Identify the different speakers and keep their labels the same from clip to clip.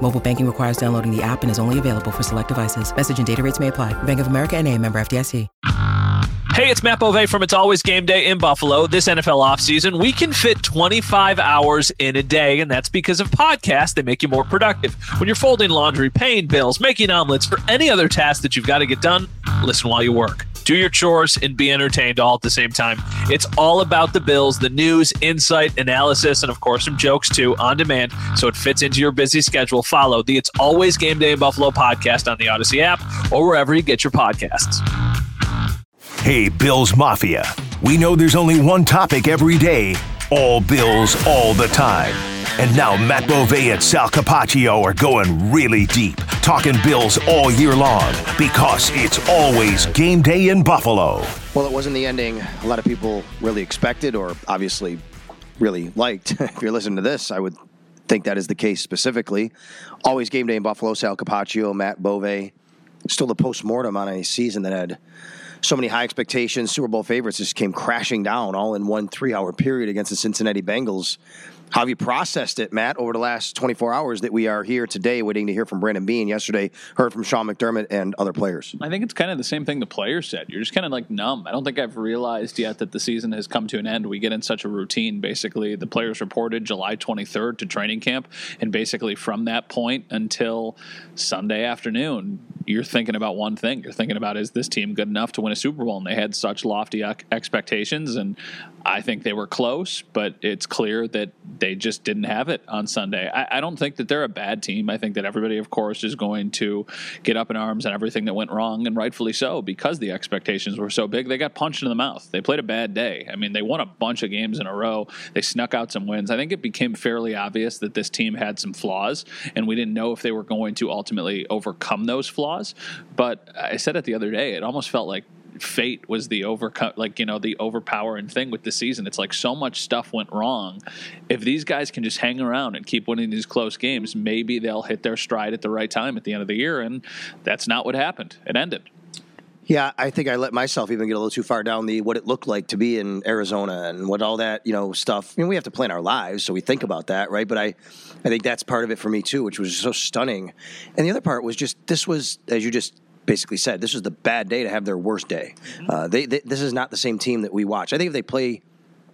Speaker 1: Mobile banking requires downloading the app and is only available for select devices. Message and data rates may apply. Bank of America and a member FDIC.
Speaker 2: Hey, it's Matt Bove from It's Always Game Day in Buffalo. This NFL offseason, we can fit 25 hours in a day, and that's because of podcasts. They make you more productive. When you're folding laundry, paying bills, making omelets, or any other task that you've got to get done, listen while you work do your chores and be entertained all at the same time. It's all about the Bills, the news, insight, analysis, and of course some jokes too on demand. So it fits into your busy schedule. Follow the It's Always Game Day in Buffalo podcast on the Audacy app or wherever you get your podcasts.
Speaker 3: Hey, Bills Mafia. We know there's only one topic every day all Bills all the time. And now Matt Bove and Sal Capaccio are going really deep, talking Bills all year long because it's always game day in Buffalo.
Speaker 4: Well, it wasn't the ending a lot of people really expected or obviously really liked. if you're listening to this, I would think that is the case specifically. Always game day in Buffalo, Sal Capaccio, Matt Bove. Still the post mortem on a season that had so many high expectations. Super Bowl favorites just came crashing down all in one three hour period against the Cincinnati Bengals. How have you processed it, Matt, over the last 24 hours that we are here today waiting to hear from Brandon Beane? Yesterday, heard from Sean McDermott and other players.
Speaker 5: I think it's kind of the same thing the players said. You're just kind of like numb. I don't think I've realized yet that the season has come to an end. We get in such a routine. Basically, the players reported July 23rd to training camp, and basically from that point until Sunday afternoon, you're thinking about one thing. You're thinking about is this team good enough to win a Super Bowl? And they had such lofty expectations, and I think they were close, but it's clear that they just didn't have it on Sunday. I, I, don't think that they're a bad team. I think that everybody, of course, is going to get up in arms on everything that went wrong, and rightfully so, because the expectations were so big. They got punched in the mouth. They played a bad day. I mean, they won a bunch of games in a row. They snuck out some wins. I think it became fairly obvious that this team had some flaws, and we didn't know if they were going to ultimately overcome those flaws. But I said it the other day, it almost felt like fate was the overcut like you know the overpowering thing with the season. It's like so much stuff went wrong. If these guys can just hang around and keep winning these close games maybe they'll hit their stride at the right time at the end of the year and that's not what happened. It ended
Speaker 4: yeah, I think I let myself even get a little too far down the what it looked like to be in Arizona and what all that you know stuff. I mean, we have to plan our lives, so we think about that, right? But I, I think that's part of it for me too, which was so stunning. And the other part was just this was, as you just basically said this was the bad day to have their worst day. Mm-hmm. Uh, they, they, this is not the same team that we watch. I think if they play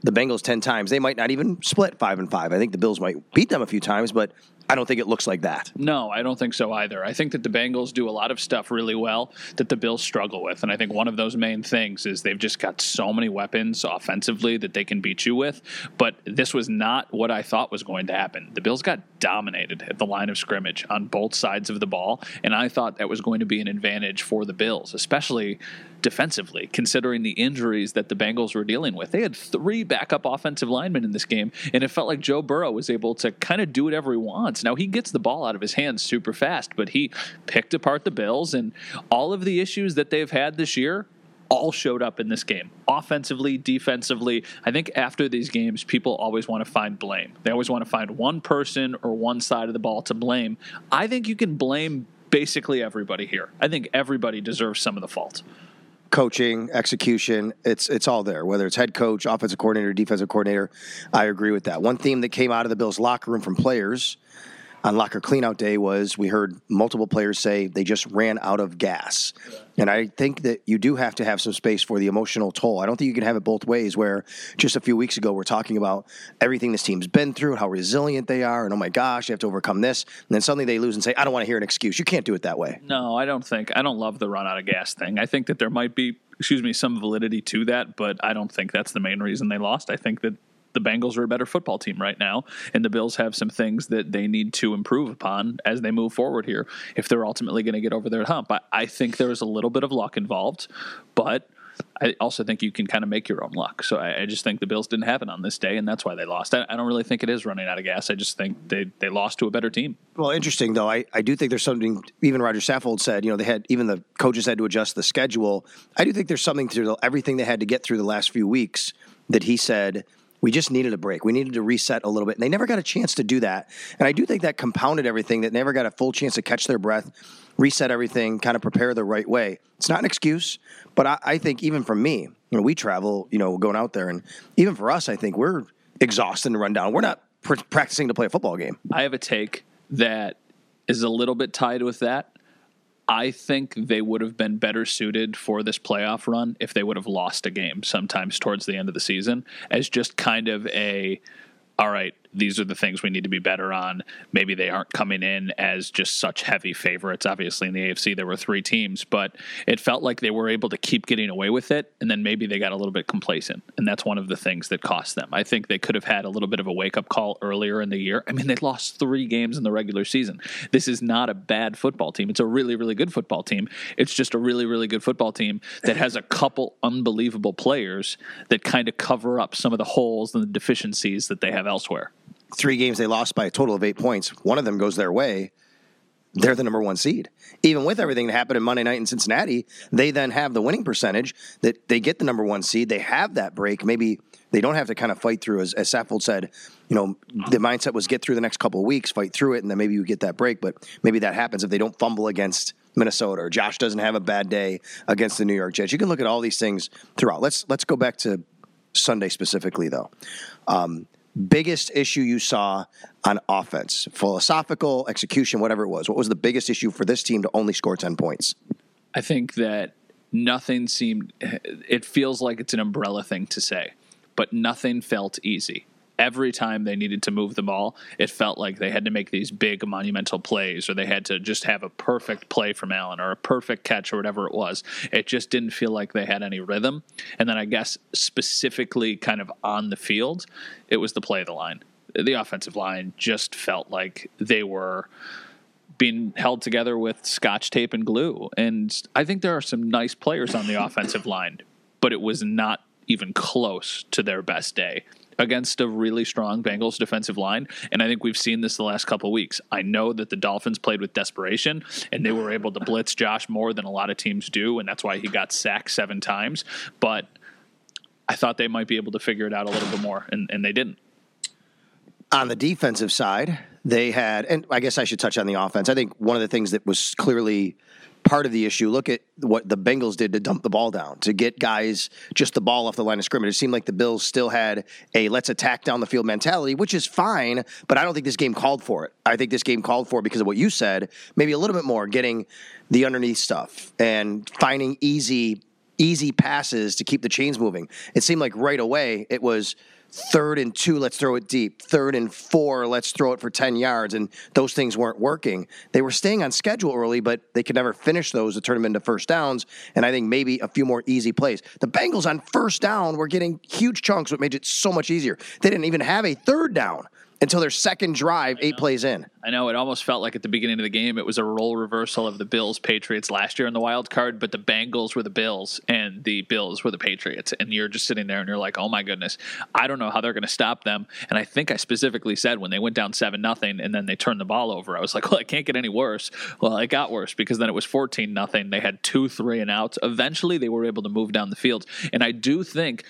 Speaker 4: the Bengals ten times, they might not even split five and five. I think the Bills might beat them a few times, but I don't think it looks like that.
Speaker 5: No, I don't think so either. I think that the Bengals do a lot of stuff really well that the Bills struggle with. And I think one of those main things is they've just got so many weapons offensively that they can beat you with. But this was not what I thought was going to happen. The Bills got dominated at the line of scrimmage on both sides of the ball. And I thought that was going to be an advantage for the Bills, especially defensively, considering the injuries that the Bengals were dealing with. They had three backup offensive linemen in this game, and it felt like Joe Burrow was able to kind of do whatever he wants. Now, he gets the ball out of his hands super fast, but he picked apart the Bills, and all of the issues that they've had this year all showed up in this game offensively, defensively. I think after these games, people always want to find blame. They always want to find one person or one side of the ball to blame. I think you can blame basically everybody here. I think everybody deserves some of the fault
Speaker 4: coaching, execution, it's it's all there. Whether it's head coach, offensive coordinator, defensive coordinator, I agree with that. One theme that came out of the Bills locker room from players on locker cleanout day was we heard multiple players say they just ran out of gas. And I think that you do have to have some space for the emotional toll. I don't think you can have it both ways where just a few weeks ago we're talking about everything this team's been through, how resilient they are, and oh my gosh, you have to overcome this. And then suddenly they lose and say, I don't want to hear an excuse. You can't do it that way.
Speaker 5: No, I don't think I don't love the run out of gas thing. I think that there might be excuse me, some validity to that, but I don't think that's the main reason they lost. I think that the Bengals are a better football team right now, and the Bills have some things that they need to improve upon as they move forward here if they're ultimately going to get over their hump. I, I think there was a little bit of luck involved, but I also think you can kind of make your own luck. So I, I, just think the Bills didn't have it on this day, and that's why they lost. I, I, don't really think it is running out of gas. I just think they, they lost to a better team.
Speaker 4: Well, interesting though. I, I do think there's something. Even Roger Saffold said, you know, they had even the coaches had to adjust the schedule. I do think there's something to everything they had to get through the last few weeks that he said we just needed a break. We needed to reset a little bit. And they never got a chance to do that. And I do think that compounded everything, that never got a full chance to catch their breath, reset everything, kind of prepare the right way. It's not an excuse, but I, I think even for me, you know, we travel, you know, going out there, and even for us, I think we're exhausted and run down. We're not pr- practicing to play a football game.
Speaker 5: I have a take that is a little bit tied with that. I think they would have been better suited for this playoff run if they would have lost a game sometimes towards the end of the season as just kind of a all right, these are the things we need to be better on. Maybe they aren't coming in as just such heavy favorites. Obviously, in the AFC, there were three teams, but it felt like they were able to keep getting away with it. And then maybe they got a little bit complacent. And that's one of the things that cost them. I think they could have had a little bit of a wake up call earlier in the year. I mean, they lost three games in the regular season. This is not a bad football team. It's a really, really good football team. It's just a really, really good football team that has a couple unbelievable players that kind of cover up some of the holes and the deficiencies that they have elsewhere
Speaker 4: three games they lost by a total of eight points. One of them goes their way. They're the number one seed. Even with everything that happened in Monday night in Cincinnati, they then have the winning percentage that they get the number one seed. They have that break. Maybe they don't have to kind of fight through, as, as Saffold said, you know, the mindset was get through the next couple of weeks, fight through it, and then maybe you get that break. But maybe that happens if they don't fumble against Minnesota or Josh doesn't have a bad day against the New York Jets. You can look at all these things throughout. Let's let's go back to Sunday specifically, though. Um, biggest issue you saw on offense, philosophical, execution, whatever it was? What was the biggest issue for this team to only score 10 points?
Speaker 5: I think that nothing seemed, it feels like it's an umbrella thing to say, but nothing felt easy every time they needed to move the ball, it felt like they had to make these big monumental plays or they had to just have a perfect play from Allen or a perfect catch or whatever it was. It just didn't feel like they had any rhythm. And then I guess specifically kind of on the field, it was the play of the line. The offensive line just felt like they were being held together with scotch tape and glue. And I think there are some nice players on the offensive line, but it was not even close to their best day against a really strong Bengals defensive line. And I think we've seen this the last couple weeks. I know that the Dolphins played with desperation and they were able to blitz Josh more than a lot of teams do. And that's why he got sacked seven times. But I thought they might be able to figure it out a little bit more, and, and they didn't.
Speaker 4: On the defensive side, they had, and I guess I should touch on the offense. I think one of the things that was clearly part of the issue. Look at what the Bengals did to dump the ball down, to get guys just the ball off the line of scrimmage. It seemed like the Bills still had a let's attack down the field mentality, which is fine, but I don't think this game called for it. I think this game called for it because of what you said, maybe a little bit more getting the underneath stuff and finding easy easy passes to keep the chains moving. It seemed like right away it was third and two, let's throw it deep. Third and four, let's throw it for 10 yards. And those things weren't working. They were staying on schedule early, but they could never finish those to turn them into first downs. And I think maybe a few more easy plays. The Bengals on first down were getting huge chunks, what made it so much easier. They didn't even have a third down until their second drive, eight plays in.
Speaker 5: I know it almost felt like at the beginning of the game it was a role reversal of the Bills Patriots last year in the wild card, but the Bengals were the Bills and the Bills were the Patriots, and you're just sitting there and you're like, oh my goodness, I don't know how they're going to stop them. And I think I specifically said when they went down seven nothing and then they turned the ball over, I was like, well, it can't get any worse. Well, it got worse because then it was fourteen nothing. They had two three and outs. Eventually, they were able to move down the field, and I do think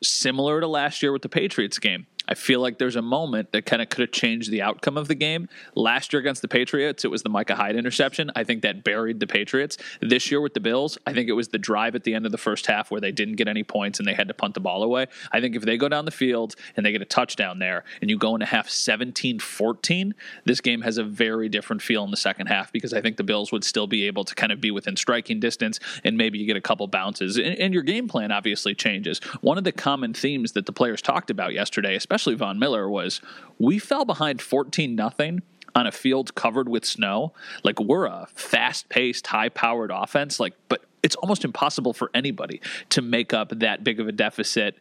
Speaker 5: similar to last year with the Patriots game I feel like there's a moment that kind of could have changed the outcome of the game. Last year against the Patriots, it was the Micah Hyde interception. I think that buried the Patriots. This year with the Bills, I think it was the drive at the end of the first half where they didn't get any points and they had to punt the ball away. I think if they go down the field and they get a touchdown there and you go into half 17 14, this game has a very different feel in the second half because I think the Bills would still be able to kind of be within striking distance and maybe you get a couple bounces. And, and your game plan obviously changes. One of the common themes that the players talked about yesterday, especially especially Von Miller, was we fell behind 14 nothing on a field covered with snow. Like we're a fast paced, high powered offense. Like, but it's almost impossible for anybody to make up that big of a deficit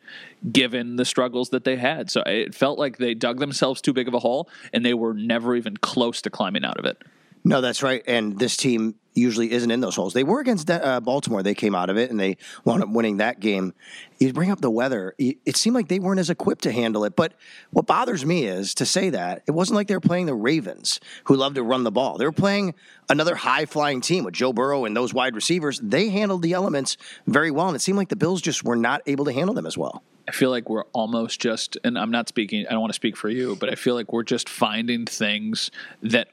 Speaker 5: given the struggles that they had. So it felt like they dug themselves too big of a hole and they were never even close to climbing out of it.
Speaker 4: No, that's right. And this team usually isn't in those holes. They were against uh, Baltimore. They came out of it and they wound up winning that game. You bring up the weather. It seemed like they weren't as equipped to handle it. But what bothers me is to say that it wasn't like they were playing the Ravens, who love to run the ball. They were playing another high flying team with Joe Burrow and those wide receivers. They handled the elements very well, and it seemed like the Bills just were not able to handle them as well.
Speaker 5: I feel like we're almost just, and I'm not speaking, I don't want to speak for you, but I feel like we're just finding things that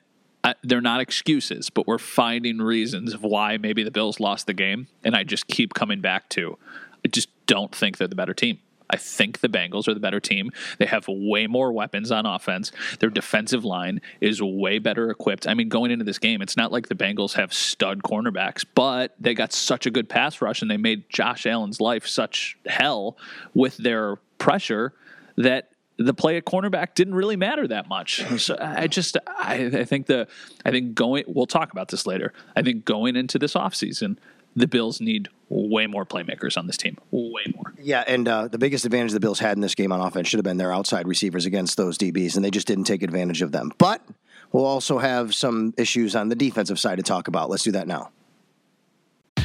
Speaker 5: they're not excuses, but we're finding reasons of why maybe the Bills lost the game. And I just keep coming back to, I just don't think they're the better team. I think the Bengals are the better team. They have way more weapons on offense. Their defensive line is way better equipped. I mean, going into this game, it's not like the Bengals have stud cornerbacks, but they got such a good pass rush and they made Josh Allen's life such hell with their pressure that the play at cornerback didn't really matter that much. So I just I, I think the I think going we'll talk about this later. I think going into this offseason, the Bills need way more playmakers on this team. Way more.
Speaker 4: Yeah, and uh, the biggest advantage the Bills had in this game on offense should have been their outside receivers against those DBs, and they just didn't take advantage of them. But we'll also have some issues on the defensive side to talk about. Let's do that now.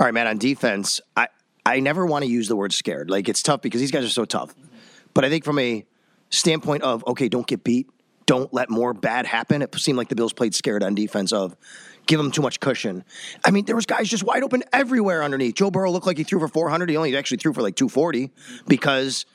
Speaker 4: All right, man. On defense, I I never want to use the word scared. Like it's tough because these guys are so tough. But I think from a standpoint of okay, don't get beat, don't let more bad happen. It seemed like the Bills played scared on defense of give them too much cushion. I mean, there was guys just wide open everywhere underneath. Joe Burrow looked like he threw for 400. He only actually threw for like 240 because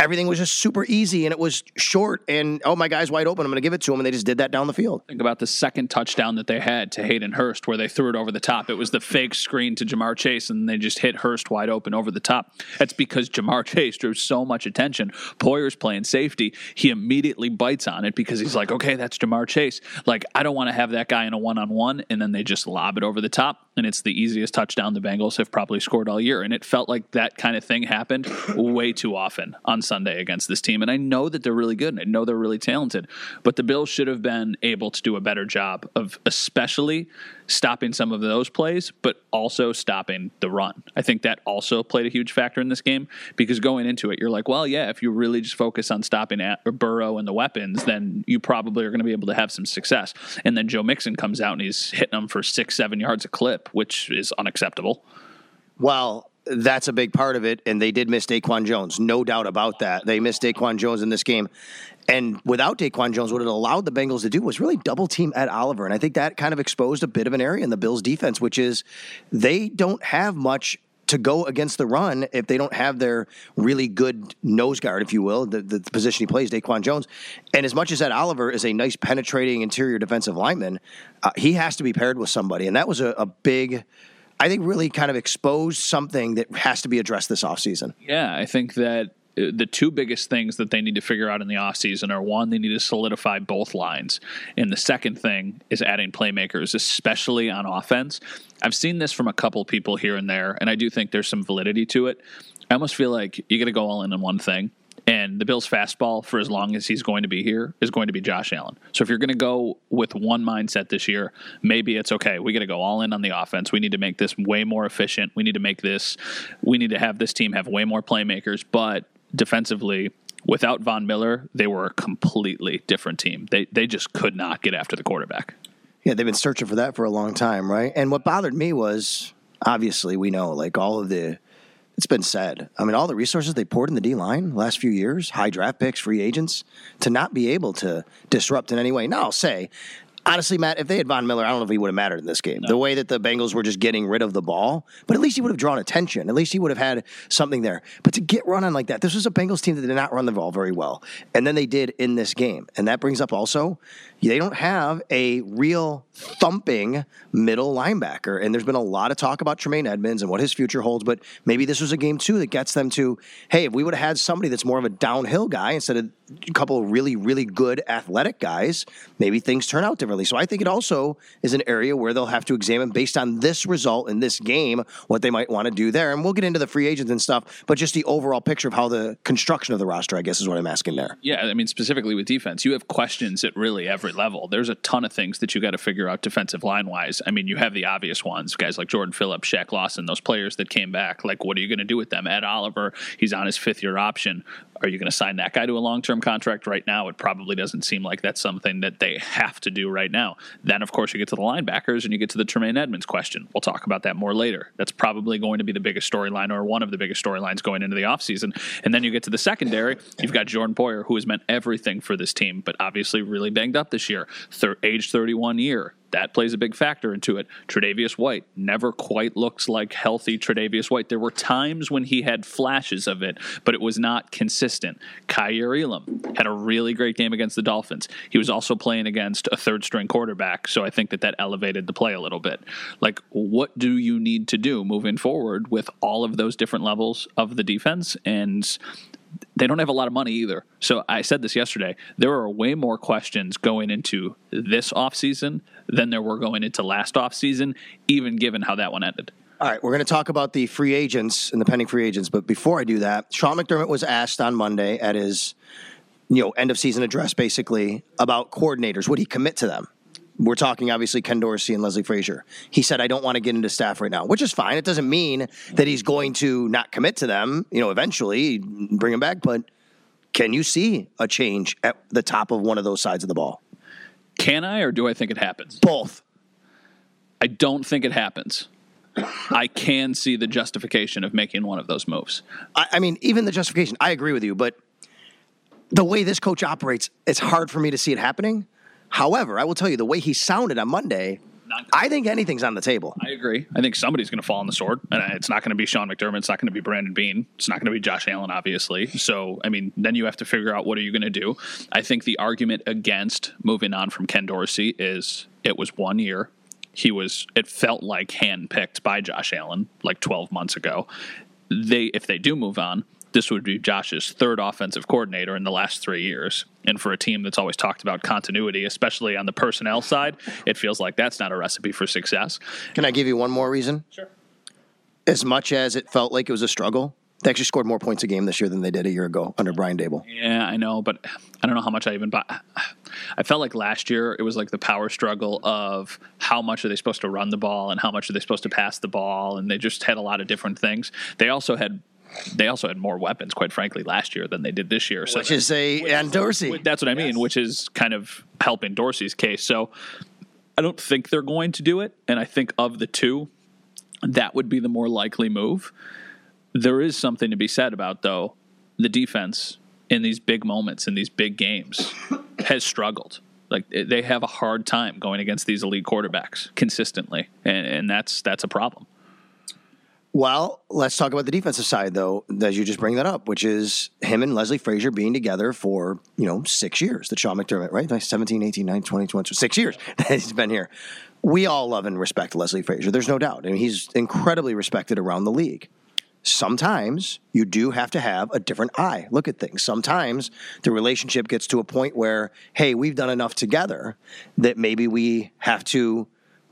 Speaker 4: everything was just super easy and it was short and oh my guy's wide open. I'm going to give it to him. And they just did that down the field.
Speaker 5: Think about the second touchdown that they had to hayden hurst where they threw it over the top. It was the fake screen to Ja'Marr chase and they just hit hurst wide open over the top. That's because Ja'Marr chase drew so much attention. Poyer's playing safety. He immediately bites on it because he's like okay that's Ja'Marr chase. Like i don't want to have that guy in a one-on-one and then they just lob it over the top and it's the easiest touchdown the bengals have probably scored all year and it felt like that kind of thing happened way too often on Sunday against this team. And I know that they're really good and I know they're really talented, but the Bills should have been able to do a better job of especially stopping some of those plays, but also stopping the run. I think that also played a huge factor in this game because going into it, you're like, well, yeah, if you really just focus on stopping at Burrow and the weapons, then you probably are going to be able to have some success. And then Joe Mixon comes out and he's hitting them for six, seven yards a clip, which is unacceptable.
Speaker 4: Well, that's a big part of it. And they did miss Daquan Jones, no doubt about that. They missed Daquan Jones in this game. And without Daquan Jones, what it allowed the Bengals to do was really double team Ed Oliver. And I think that kind of exposed a bit of an area in the Bills' defense, which is they don't have much to go against the run if they don't have their really good nose guard, if you will, the, the position he plays, Daquan Jones. And as much as Ed Oliver is a nice penetrating interior defensive lineman, uh, he has to be paired with somebody. And that was a, a big I think really kind of exposed something that has to be addressed this offseason.
Speaker 5: Yeah, I think that the two biggest things that they need to figure out in the offseason are one, they need to solidify both lines. And the second thing is adding playmakers, especially on offense. I've seen this from a couple people here and there, and I do think there's some validity to it. I almost feel like you got to go all in on one thing. And the Bills' fastball, for as long as he's going to be here, is going to be Josh Allen. So if you're going to go with one mindset this year, maybe it's okay. We got to go all in on the offense. We need to make this way more efficient. We need to make this, we need to have this team have way more playmakers. But defensively, without Von Miller, they were a completely different team. They, they just could not get after the quarterback.
Speaker 4: Yeah, they've been searching for that for a long time, right? And what bothered me was obviously we know like all of the it's been said. I mean, all the resources they poured in the D line last few years, high draft picks, free agents, to not be able to disrupt in any way. Now, I'll say, honestly, Matt, if they had Von Miller, I don't know if he would have mattered in this game. No. The way that the Bengals were just getting rid of the ball, but at least he would have drawn attention. At least he would have had something there. But to get run on like that, this was a Bengals team that did not run the ball very well. And then they did in this game. And that brings up also, they don't have a real thumping middle linebacker. And there's been a lot of talk about Tremaine Edmunds and what his future holds, but maybe this was a game too that gets them to, hey, if we would have had somebody that's more of a downhill guy instead of a couple of really, really good athletic guys, maybe things turn out differently. So I think it also is an area where they'll have to examine based on this result in this game what they might want to do there. And we'll get into the free agents and stuff, but just the overall picture of how the construction of the roster, I guess, is what I'm asking there.
Speaker 5: Yeah, I mean, specifically with defense, you have questions at really every level. There's a ton of things that you got to figure out defensive line wise. I mean, you have the obvious ones, guys like Jordan Phillips, Shaq Lawson, those players that came back. Like, what are you going to do with them? Ed Oliver, he's on his fifth year option. Are you going to sign that guy to a long term contract right now? It probably doesn't seem like that's something that they have to do right now. Then, of course, you get to the linebackers and you get to the Tremaine Edmunds question. We'll talk about that more later. That's probably going to be the biggest storyline or one of the biggest storylines going into the offseason. And then you get to the secondary. You've got Jordan Poyer, who has meant everything for this team, but obviously really banged up this year. Thir- age 31 year that plays a big factor into it. Tre'Davious White never quite looks like healthy Tre'Davious White. There were times when he had flashes of it, but it was not consistent. Kaiir Elam had a really great game against the Dolphins. He was also playing against a third string quarterback, so I think that that elevated the play a little bit. Like, what do you need to do moving forward with all of those different levels of the defense? And they don't have a lot of money either. So I said this yesterday. There are way more questions going into this offseason than there were going into last offseason, even given how that one ended.
Speaker 4: All right, we're going to talk about the free agents and the pending free agents. But before I do that, Sean McDermott was asked on Monday at his you know end of season address, basically about coordinators. Would he commit to them? We're talking obviously Ken Dorsey and Leslie Frazier. He said, I don't want to get into staff right now, which is fine. It doesn't mean that he's going to not commit to them, you know, eventually bring them back. But can you see a change at the top of one of those sides of the ball?
Speaker 5: Can I, or do I think it happens?
Speaker 4: Both.
Speaker 5: I don't think it happens. I can see the justification of making one of those moves.
Speaker 4: I, I mean, even the justification, I agree with you, but the way this coach operates, it's hard for me to see it happening. However, I will tell you the way he sounded on Monday. I think anything's on the table.
Speaker 5: I agree. I think somebody's going to fall on the sword, and it's not going to be Sean McDermott. It's not going to be Brandon Beane. It's not going to be Josh Allen, obviously. So, I mean, then you have to figure out what are you going to do. I think the argument against moving on from Ken Dorsey is it was one year. He was. It felt like handpicked by Josh Allen like 12 months ago. They, if they do move on, this would be Josh's third offensive coordinator in the last three years. And for a team that's always talked about continuity, especially on the personnel side, it feels like that's not a recipe for success.
Speaker 4: Can I give you one more reason?
Speaker 5: Sure.
Speaker 4: As much as it felt like it was a struggle, they actually scored more points a game this year than they did a year ago under Brian Daboll.
Speaker 5: Yeah, I know, but I don't know how much I even bought. I felt like last year it was like the power struggle of how much are they supposed to run the ball and how much are they supposed to pass the ball, and they just had a lot of different things. They also had they also had more weapons, quite frankly, last year than they did this year.
Speaker 4: So which is a which, and Dorsey.
Speaker 5: That's what I mean, yes. which is kind of helping Dorsey's case. So I don't think they're going to do it, and I think of the two, that would be the more likely move. There is something to be said about though the defense in these big moments in these big games has struggled. Like they have a hard time going against these elite quarterbacks consistently, and, and that's that's a problem.
Speaker 4: Well, let's talk about the defensive side, though, as you just bring that up, which is him and Leslie Frazier being together for, you know, six years, the Sean McDermott, right? Like 17, 18, 19, 20, 20, six years that he's been here. We all love and respect Leslie Frazier. There's no doubt. I mean, he's incredibly respected around the league. Sometimes you do have to have a different eye. Look at things. Sometimes the relationship gets to a point where, hey, we've done enough together that maybe we have to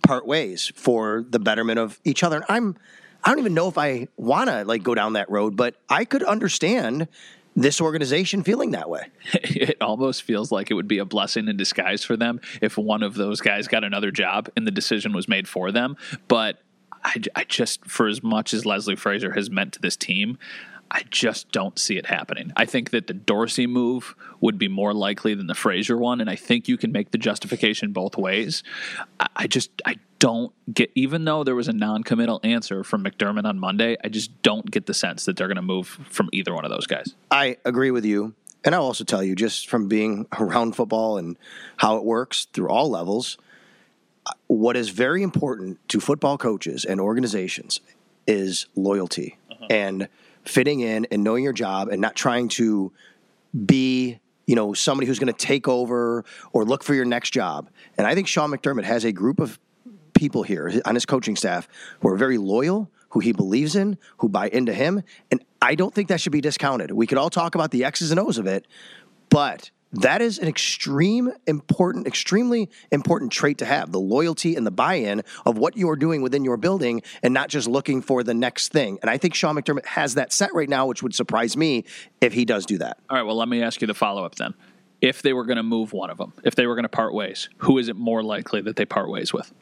Speaker 4: part ways for the betterment of each other. And I'm I don't even know if I want to like go down that road, but I could understand this organization feeling that way.
Speaker 5: It almost feels like it would be a blessing in disguise for them if one of those guys got another job and the decision was made for them. But I, I just, for as much as Leslie Frazier has meant to this team, I just don't see it happening. I think that the Dorsey move would be more likely than the Frazier one, and I think you can make the justification both ways. I just I don't get even though there was a non-committal answer from McDermott on Monday, I just don't get the sense that they're going to move from either one of those guys.
Speaker 4: I agree with you. And I'll also tell you, just from being around football and how it works through all levels – what is very important to football coaches and organizations is loyalty uh-huh. and fitting in and knowing your job and not trying to be you know somebody who's going to take over or look for your next job. And I think Sean McDermott has a group of people here on his coaching staff who are very loyal, who he believes in, who buy into him, and I don't think that should be discounted. We could all talk about the X's and O's of it, but that is an extreme important extremely important trait to have the loyalty and the buy-in of what you're doing within your building and not just looking for the next thing. And i think sean mcdermott has that set right now which would surprise me if he does do that.
Speaker 5: All right well let me ask you the follow-up then. If they were going to move one of them if they were going to part ways who is it more likely that they part ways with?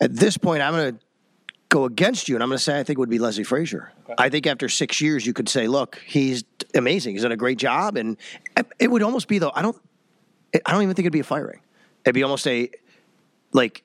Speaker 4: At this point i'm going to go against you, and I'm going to say I think it would be Leslie Frazier. Okay. I think after six years, you could say, look, he's amazing. He's done a great job, and it would almost be though. I don't. I don't even think it'd be a firing. It'd be almost a like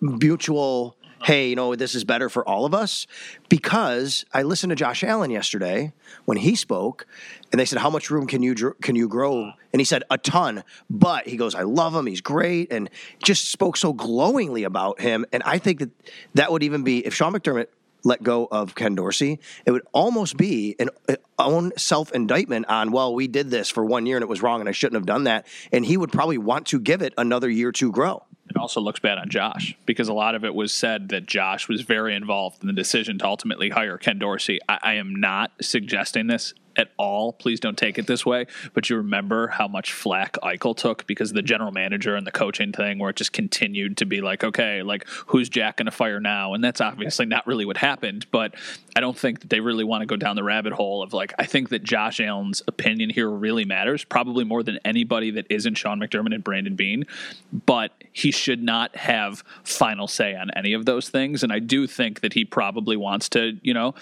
Speaker 4: mutual hey, you know, this is better for all of us. Because I listened to Josh Allen yesterday when he spoke, and they said, "How much room can you can you grow?" And he said, "A ton." But he goes, "I love him. He's great," and just spoke so glowingly about him. And I think that that would even be if Sean McDermott let go of Ken Dorsey, it would almost be an own self indictment on, well, we did this for one year and it was wrong and I shouldn't have done that. And he would probably want to give it another year to grow.
Speaker 5: It also looks bad on Josh because a lot of it was said that Josh was very involved in the decision to ultimately hire Ken Dorsey. I, I am not suggesting this at all. Please don't take it this way. But you remember how much flack Eichel took because the general manager and the coaching thing, where it just continued to be like, okay, like who's Jack going to fire now? And that's obviously not really what happened. But I don't think that they really want to go down the rabbit hole of like, I think that Josh Allen's opinion here really matters, probably more than anybody that isn't Sean McDermott and Brandon Beane. But he should not have final say on any of those things. And I do think that he probably wants to, you know,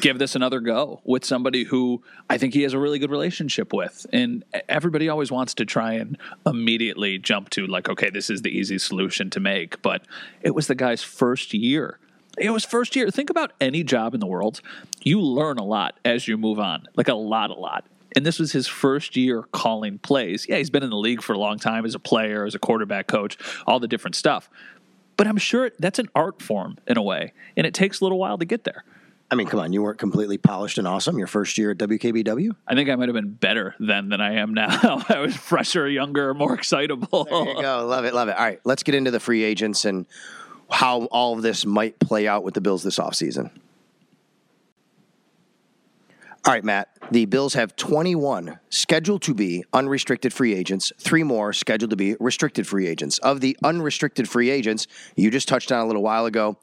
Speaker 5: give this another go with somebody who I think he has a really good relationship with. And everybody always wants to try and immediately jump to, like, okay, this is the easy solution to make. But it was the guy's first year. It was first year. Think about any job in the world. You learn a lot as you move on, like a lot, a lot. And this was his first year calling plays. Yeah, he's been in the league for a long time as a player, as a quarterback coach, all the different stuff. But I'm sure that's an art form in a way, and it takes a little while to get there.
Speaker 4: I mean, come on, you weren't completely polished and awesome your first year at WKBW.
Speaker 5: I think I might have been better then than I am now. I was fresher, younger, more excitable.
Speaker 4: There you go. Love it, love it. All right, let's get into the free agents and how all of this might play out with the Bills this offseason. All right, Matt. The Bills have 21 scheduled to be unrestricted free agents, three more scheduled to be restricted free agents. Of the unrestricted free agents, you just touched on a little while ago,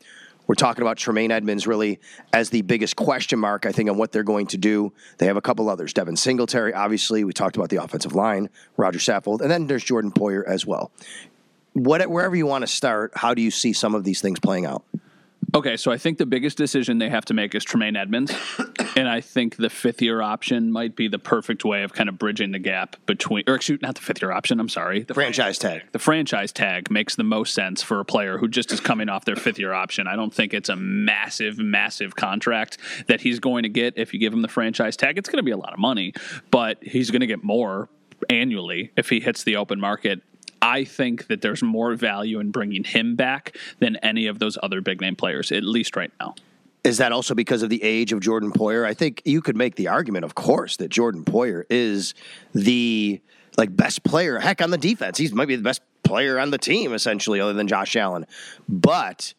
Speaker 4: we're talking about Tremaine Edmunds really as the biggest question mark, I think, on what they're going to do. They have a couple others. Devin Singletary, obviously. We talked about the offensive line, Roger Saffold, and then there's Jordan Poyer as well. What, wherever you want to start, how do you see some of these things playing out?
Speaker 5: Okay, so I think the biggest decision they have to make is Tremaine Edmunds. and I think the fifth year option might be the perfect way of kind of bridging the gap between, or excuse not the fifth year option, I'm sorry.
Speaker 4: The franchise tag.
Speaker 5: The franchise tag makes the most sense for a player who just is coming off their fifth year option. I don't think it's a massive, massive contract that he's going to get if you give him the franchise tag. It's going to be a lot of money, but he's going to get more annually if he hits the open market I think that there's more value in bringing him back than any of those other big name players, at least right now.
Speaker 4: Is that also because of the age of Jordan Poyer? I think you could make the argument, of course, that Jordan Poyer is the like best player. Heck, on the defense, he's might be the best player on the team, essentially, other than Josh Allen. But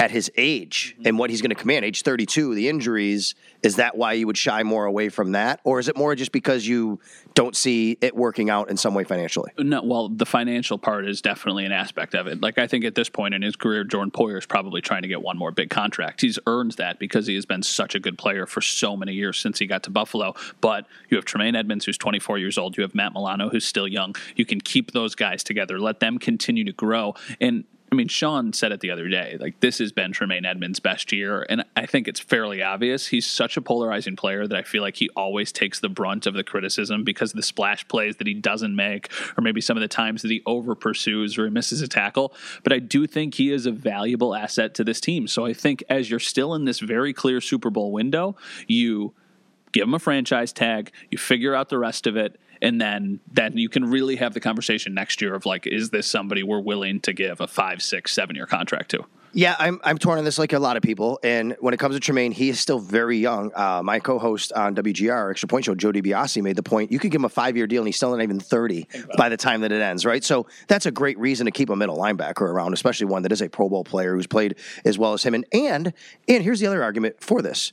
Speaker 4: at his age mm-hmm. and what he's going to command, age 32, the injuries, is that why you would shy more away from that? Or is it more just because you don't see it working out in some way financially?
Speaker 5: No, well, the financial part is definitely an aspect of it. Like, I think at this point in his career, Jordan Poyer is probably trying to get one more big contract. He's earned that because he has been such a good player for so many years since he got to Buffalo. But you have Tremaine Edmunds, who's 24 years old. You have Matt Milano, who's still young. You can keep those guys together, let them continue to grow. And I mean, Sean said it the other day. Like, this has been Tremaine Edmunds' best year. And I think it's fairly obvious. He's such a polarizing player that I feel like he always takes the brunt of the criticism because of the splash plays that he doesn't make, or maybe some of the times that he over pursues or he misses a tackle. But I do think he is a valuable asset to this team. So I think as you're still in this very clear Super Bowl window, you give him a franchise tag, you figure out the rest of it, and then then you can really have the conversation next year of like, is this somebody we're willing to give a five, six, seven year contract to?
Speaker 4: Yeah, I'm I'm torn on this like a lot of people. And when it comes to Tremaine, he is still very young. Uh, my co-host on WGR Extra Point Show, Joe DiBiase, made the point: you could give him a five-year deal, and he's still not even 30 by the time that it ends, right? So that's a great reason to keep a middle linebacker around, especially one that is a Pro Bowl player who's played as well as him. And and and here's the other argument for this: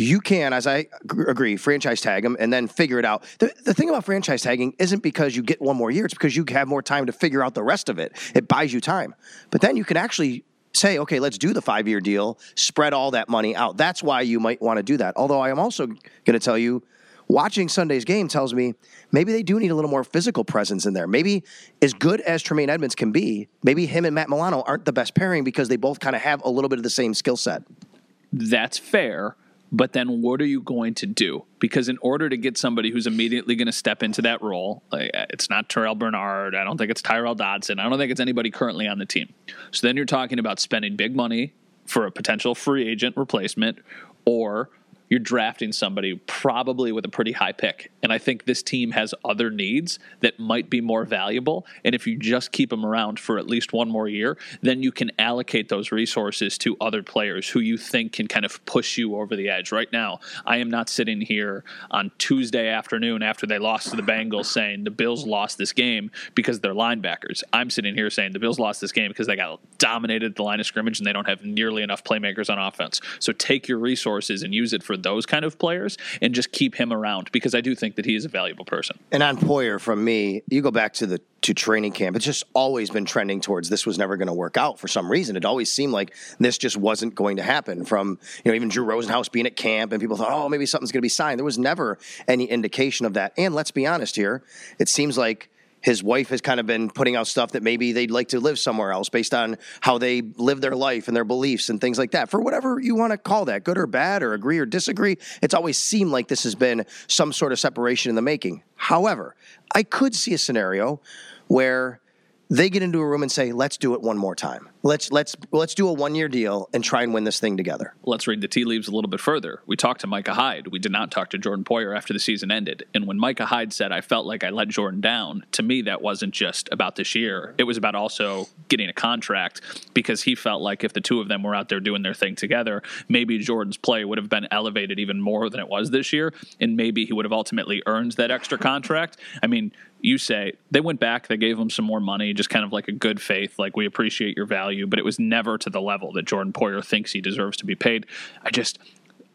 Speaker 4: you can, as I agree, franchise tag them and then figure it out. The, the thing about franchise tagging isn't because you get one more year, it's because you have more time to figure out the rest of it. It buys you time. But then you can actually say, okay, let's do the five year deal, spread all that money out. That's why you might want to do that. Although I am also going to tell you, watching Sunday's game tells me maybe they do need a little more physical presence in there. Maybe as good as Tremaine Edmunds can be, maybe him and Matt Milano aren't the best pairing because they both kind of have a little bit of the same skill set.
Speaker 5: That's fair. But then what are you going to do? Because in order to get somebody who's immediately going to step into that role, like, uh, it's not Terrel Bernard. I don't think it's Tyrel Dodson. I don't think it's anybody currently on the team. So then you're talking about spending big money for a potential free agent replacement or you're drafting somebody probably with a pretty high pick. And I think this team has other needs that might be more valuable. And if you just keep them around for at least one more year, then you can allocate those resources to other players who you think can kind of push you over the edge. Right now, I am not sitting here on Tuesday afternoon after they lost to the Bengals saying the Bills lost this game because they're linebackers. I'm sitting here saying the Bills lost this game because they got dominated the line of scrimmage and they don't have nearly enough playmakers on offense. So take your resources and use it for those kind of players and just keep him around because I do think that he is a valuable person.
Speaker 4: And on Poyer, from me, you go back to the to training camp. It's just always been trending towards this was never going to work out for some reason. It always seemed like this just wasn't going to happen. From you know even Drew Rosenhaus being at camp and people thought, oh, maybe something's going to be signed. There was never any indication of that. And let's be honest here, it seems like his wife has kind of been putting out stuff that maybe they'd like to live somewhere else based on how they live their life and their beliefs and things like that. For whatever you want to call that, good or bad, or agree or disagree, it's always seemed like this has been some sort of separation in the making. However, I could see a scenario where they get into a room and say, "Let's do it one more time. Let's let's let's do a one year deal and try and win this thing together."
Speaker 5: Let's read the tea leaves a little bit further. We talked to Micah Hyde. We did not talk to Jordan Poyer after the season ended. And when Micah Hyde said, "I felt like I let Jordan down," to me that wasn't just about this year. It was about also getting a contract because he felt like if the two of them were out there doing their thing together, maybe Jordan's play would have been elevated even more than it was this year, and maybe he would have ultimately earned that extra contract. I mean, you say they went back, they gave him some more money, just kind of like a good faith, like we appreciate your value, but it was never to the level that Jordan Poyer thinks he deserves to be paid. I just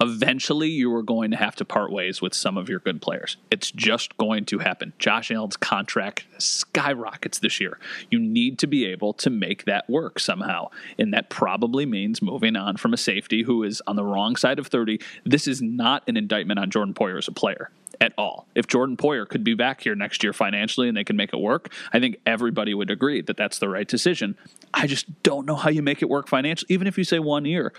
Speaker 5: eventually you are going to have to part ways with some of your good players. It's just going to happen. Josh Allen's contract skyrockets this year. You need to be able to make that work somehow. And that probably means moving on from a safety who is on the wrong side of 30. This is not an indictment on Jordan Poyer as a player at all. If Jordan Poyer could be back here next year financially and they can make it work, I think everybody would agree that that's the right decision. I just don't know how you make it work financially, even if you say one year.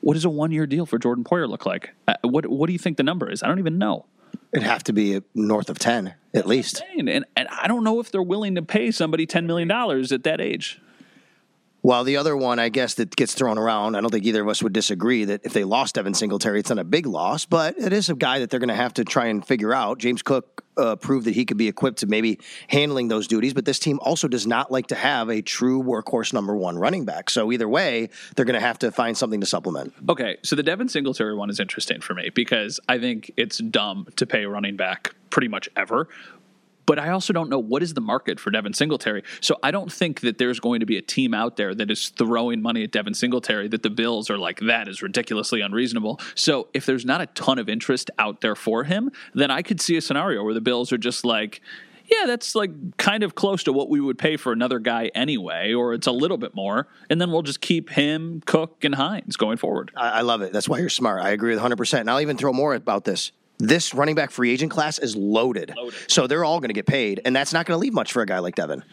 Speaker 5: What does a one year deal for Jordan Poyer look like? Uh, what What do you think the number is? I don't even know.
Speaker 4: It'd have to be north of ten at least.
Speaker 5: And, and I don't know if they're willing to pay somebody ten million dollars at that age.
Speaker 4: Well, the other one, I guess, that gets thrown around, I don't think either of us would disagree that if they lost Devin Singletary, it's not a big loss, but it is a guy that they're going to have to try and figure out. James Cook uh, proved that he could be equipped to maybe handling those duties, but this team also does not like to have a true workhorse number one running back. So either way, they're going to have to find something to supplement.
Speaker 5: Okay, so the Devin Singletary one is interesting for me because I think it's dumb to pay a running back pretty much ever but I also don't know what is the market for Devin Singletary. So I don't think that there's going to be a team out there that is throwing money at Devin Singletary that the Bills are like, that is ridiculously unreasonable. So if there's not a ton of interest out there for him, then I could see a scenario where the Bills are just like, yeah, that's like kind of close to what we would pay for another guy anyway, or it's a little bit more. And then we'll just keep him, Cook, and Hines going forward.
Speaker 4: I, I love it. That's why you're smart. I agree with 100%. And I'll even throw more about this this running back free agent class is loaded. loaded. So they're all going to get paid, and that's not going to leave much for a guy like Devin.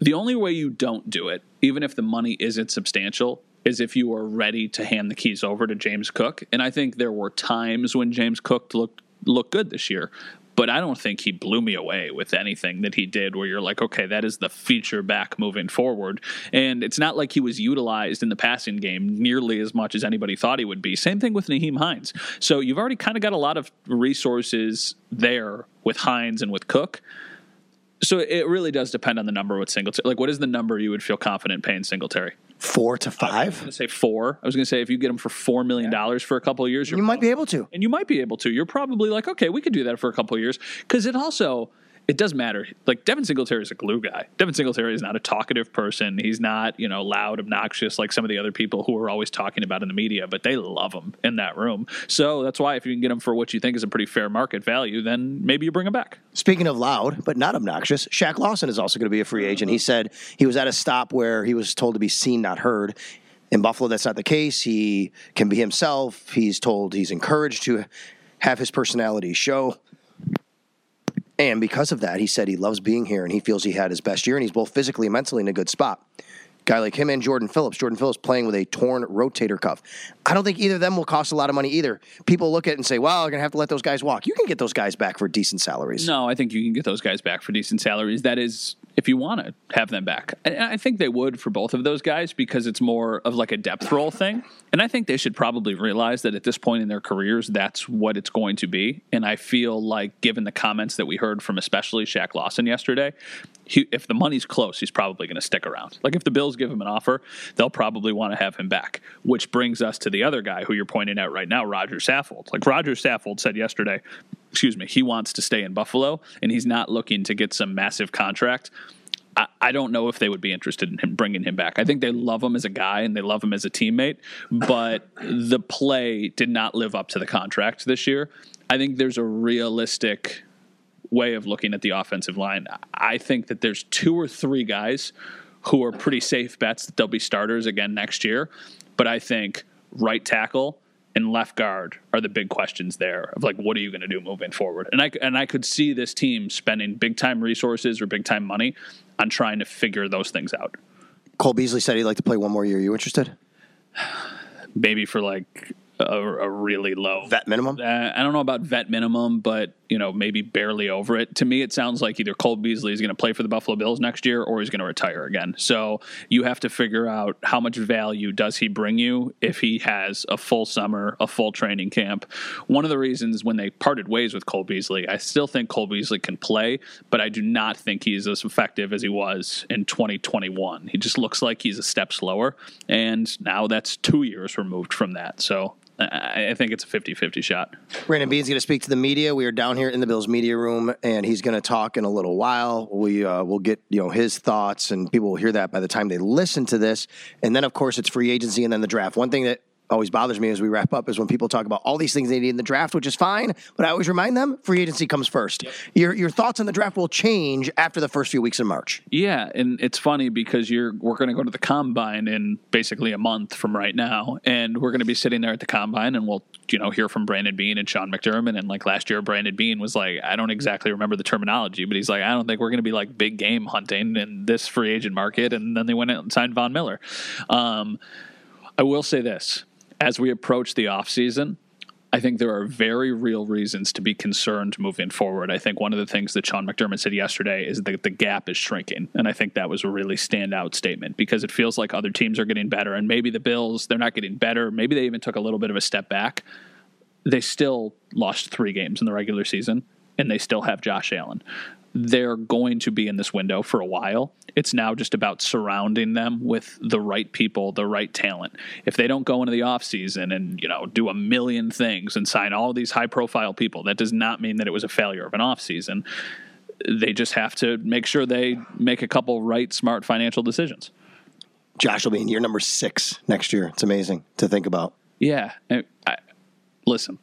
Speaker 5: The only way you don't do it, even if the money isn't substantial, is if you are ready to hand the keys over to James Cook. And I think there were times when James Cook looked looked good this year but I don't think he blew me away with anything that he did where you're like, okay, that is the feature back moving forward. And it's not like he was utilized in the passing game nearly as much as anybody thought he would be. Same thing with Nyheim Hines. So you've already kind of got a lot of resources there with Hines and with Cook. So it really does depend on the number with Singletary. Like, what is the number you would feel confident paying Singletary?
Speaker 4: Four to five.
Speaker 5: I was
Speaker 4: five.
Speaker 5: going to say four. I was going to say if you get them for four million dollars for a couple of years, you're
Speaker 4: You might be able to.
Speaker 5: and you might be able to. You're probably like, okay, we could do that for a couple of years because it also it does matter. Like Devin Singletary is a glue guy. Devin Singletary is not a talkative person. He's not you know loud, obnoxious like some of the other people who are always talking about in the media. But they love him in that room. So that's why if you can get him for what you think is a pretty fair market value, then maybe you bring him back.
Speaker 4: Speaking of loud, but not obnoxious, Shaq Lawson is also going to be a free agent. He said he was at a stop where he was told to be seen, not heard. In Buffalo, that's not the case. He can be himself. He's told he's encouraged to have his personality show. And because of that, he said he loves being here and he feels he had his best year and he's both physically and mentally in a good spot. Guy like him and Jordan Phillips. Jordan Phillips playing with a torn rotator cuff. I don't think either of them will cost a lot of money either. People look at it and say, well, I'm going to have to let those guys walk. You can get those guys back for decent salaries.
Speaker 5: No, I think you can get those guys back for decent salaries. That is, if you want to have them back. And I think they would for both of those guys because it's more of like a depth role thing. And I think they should probably realize that at this point in their careers, that's what it's going to be. And I feel like, given the comments that we heard from especially Shaq Lawson yesterday, he, if the money's close, he's probably going to stick around. Like if the Bills give him an offer, they'll probably want to have him back. Which brings us to the other guy who you're pointing at right now, Roger Saffold. Like Roger Saffold said yesterday, excuse me, he wants to stay in Buffalo and he's not looking to get some massive contract. I, don't know if they would be interested in him bringing him back. I think they love him as a guy and they love him as a teammate, but the play did not live up to the contract this year. I think there's a realistic way of looking at the offensive line. I think that there's two or three guys who are pretty safe bets that they'll be starters again next year. But I think right tackle and left guard are the big questions there of like what are you going to do moving forward and i and i could see this team spending big time resources or big time money on trying to figure those things out
Speaker 4: Cole Beasley said he'd like to play one more year. are You interested?
Speaker 5: maybe for like a, a really low
Speaker 4: Vet minimum?
Speaker 5: Uh, I don't know about vet minimum, but you know maybe barely over it. To me, it sounds like either Cole Beasley is going to play for the Buffalo Bills next year, or he's going to retire again. So you have to figure out how much value does he bring you if he has a full summer, a full training camp. One of the reasons when they parted ways with Cole Beasley, I still think Cole Beasley can play, but I do not think he's as effective as he was in 2021. He just looks like he's a step slower, and now that's two years removed from that. So I think it's a 50 50 shot.
Speaker 4: Brandon Beane's going to speak to the media. We are down here in the Bills media room, and he's going to talk in a little while. We uh, will get you know his thoughts, and people will hear that by the time they listen to this. And then, of course, it's free agency and then the draft. One thing that always bothers me as we wrap up is when people talk about all these things they need in the draft, which is fine, but I always remind them free agency comes first. Your your thoughts on the draft will change after the first few weeks in March.
Speaker 5: Yeah, and it's funny because you're we're going to go to the combine in basically a month from right now, and we're going to be sitting there at the combine, and we'll you know hear from Brandon Beane and Sean McDermott, and like last year, Brandon Beane was like, I don't exactly remember the terminology, but he's like, I don't think we're going to be like big game hunting in this free agent market, and then they went out and signed Von Miller. Um, I will say this: as we approach the off season. I think there are very real reasons to be concerned moving forward. I think one of the things that Sean McDermott said yesterday is that the gap is shrinking. And I think that was a really standout statement because it feels like other teams are getting better. And maybe the Bills, they're not getting better. Maybe they even took a little bit of a step back. They still lost three games in the regular season, and they still have Josh Allen. They're going to be in this window for a while. It's now just about surrounding them with the right people, the right talent. If they don't go into the offseason and, you know, do a million things and sign all these high profile people, that does not mean that it was a failure of an offseason. They just have to make sure they make a couple right, smart financial decisions.
Speaker 4: Josh will be in year number six next year. It's amazing to think about.
Speaker 5: Yeah. I, I, listen,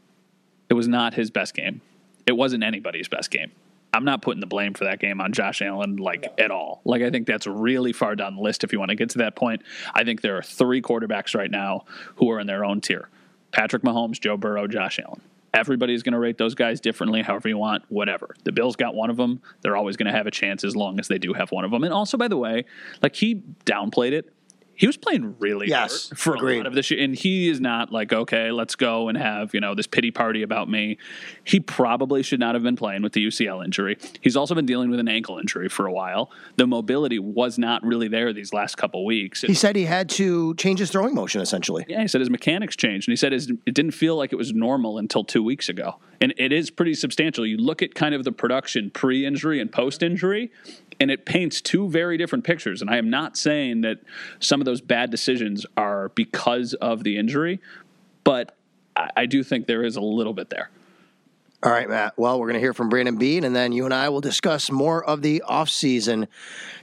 Speaker 5: it was not his best game. It wasn't anybody's best game. I'm not putting the blame for that game on Josh Allen like at all. Like I think that's really far down the list if you want to get to that point. I think there are three quarterbacks right now who are in their own tier. Patrick Mahomes, Joe Burrow, Josh Allen. Everybody's going to rate those guys differently, however you want, whatever. The Bills got one of them. They're always going to have a chance as long as they do have one of them. And also, by the way, like he downplayed it. He was playing really
Speaker 4: Yes,
Speaker 5: hard for
Speaker 4: agreed.
Speaker 5: a lot of this year. And he is not like, okay, let's go and have, you know, this pity party about me. He probably should not have been playing with the UCL injury. He's also been dealing with an ankle injury for a while. The mobility was not really there these last couple weeks.
Speaker 4: He said he had to change his throwing motion essentially.
Speaker 5: Yeah, he said his mechanics changed, and he said his, it didn't feel like it was normal until two weeks ago, and it is pretty substantial. You look at kind of the production pre-injury and post-injury, and it paints two very different pictures. And I am not saying that some of those bad decisions are because of the injury, but I, I do think there is a little bit there.
Speaker 4: All right, Matt. Well, we're going to hear from Brandon Beane, and then you and I will discuss more of the offseason.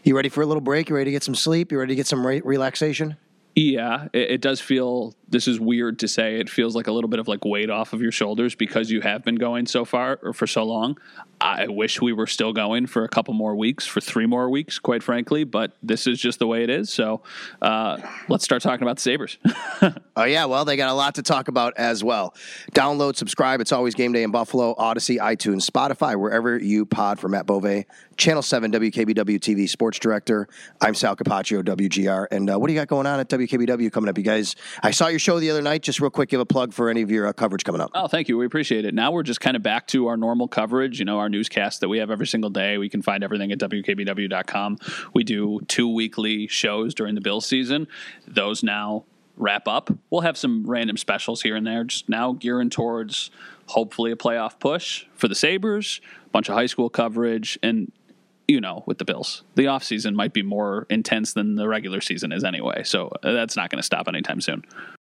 Speaker 4: You ready for a little break? You ready to get some sleep? You ready to get some re- relaxation?
Speaker 5: Yeah, it, it does feel. This is weird to say. It feels like a little bit of like weight off of your shoulders because you have been going so far or for so long. I wish we were still going for a couple more weeks, for three more weeks, quite frankly. But this is just the way it is. So uh, let's start talking about the Sabres.
Speaker 4: Oh, yeah. Well, they got a lot to talk about as well. Download, subscribe. It's always game day in Buffalo, Audacy, iTunes, Spotify, wherever you pod for Matt Bove, Channel 7, WKBW TV Sports Director. I'm Sal Capaccio, WGR. And uh, what do you got going on at WKBW coming up, you guys? I saw your show the other night. Just real quick, give a plug for any of your uh, coverage coming up.
Speaker 5: Oh, thank you. We appreciate it. Now we're just kind of back to our normal coverage, you know, our newscast that we have every single day. We can find everything at WKBW.com. We do two weekly shows during the Bill season. Those now wrap up. We'll have some random specials here and there, just now gearing towards hopefully a playoff push for the Sabres, a bunch of high school coverage, and you know, with the Bills. The offseason might be more intense than the regular season is anyway. So uh, that's not going to stop anytime soon.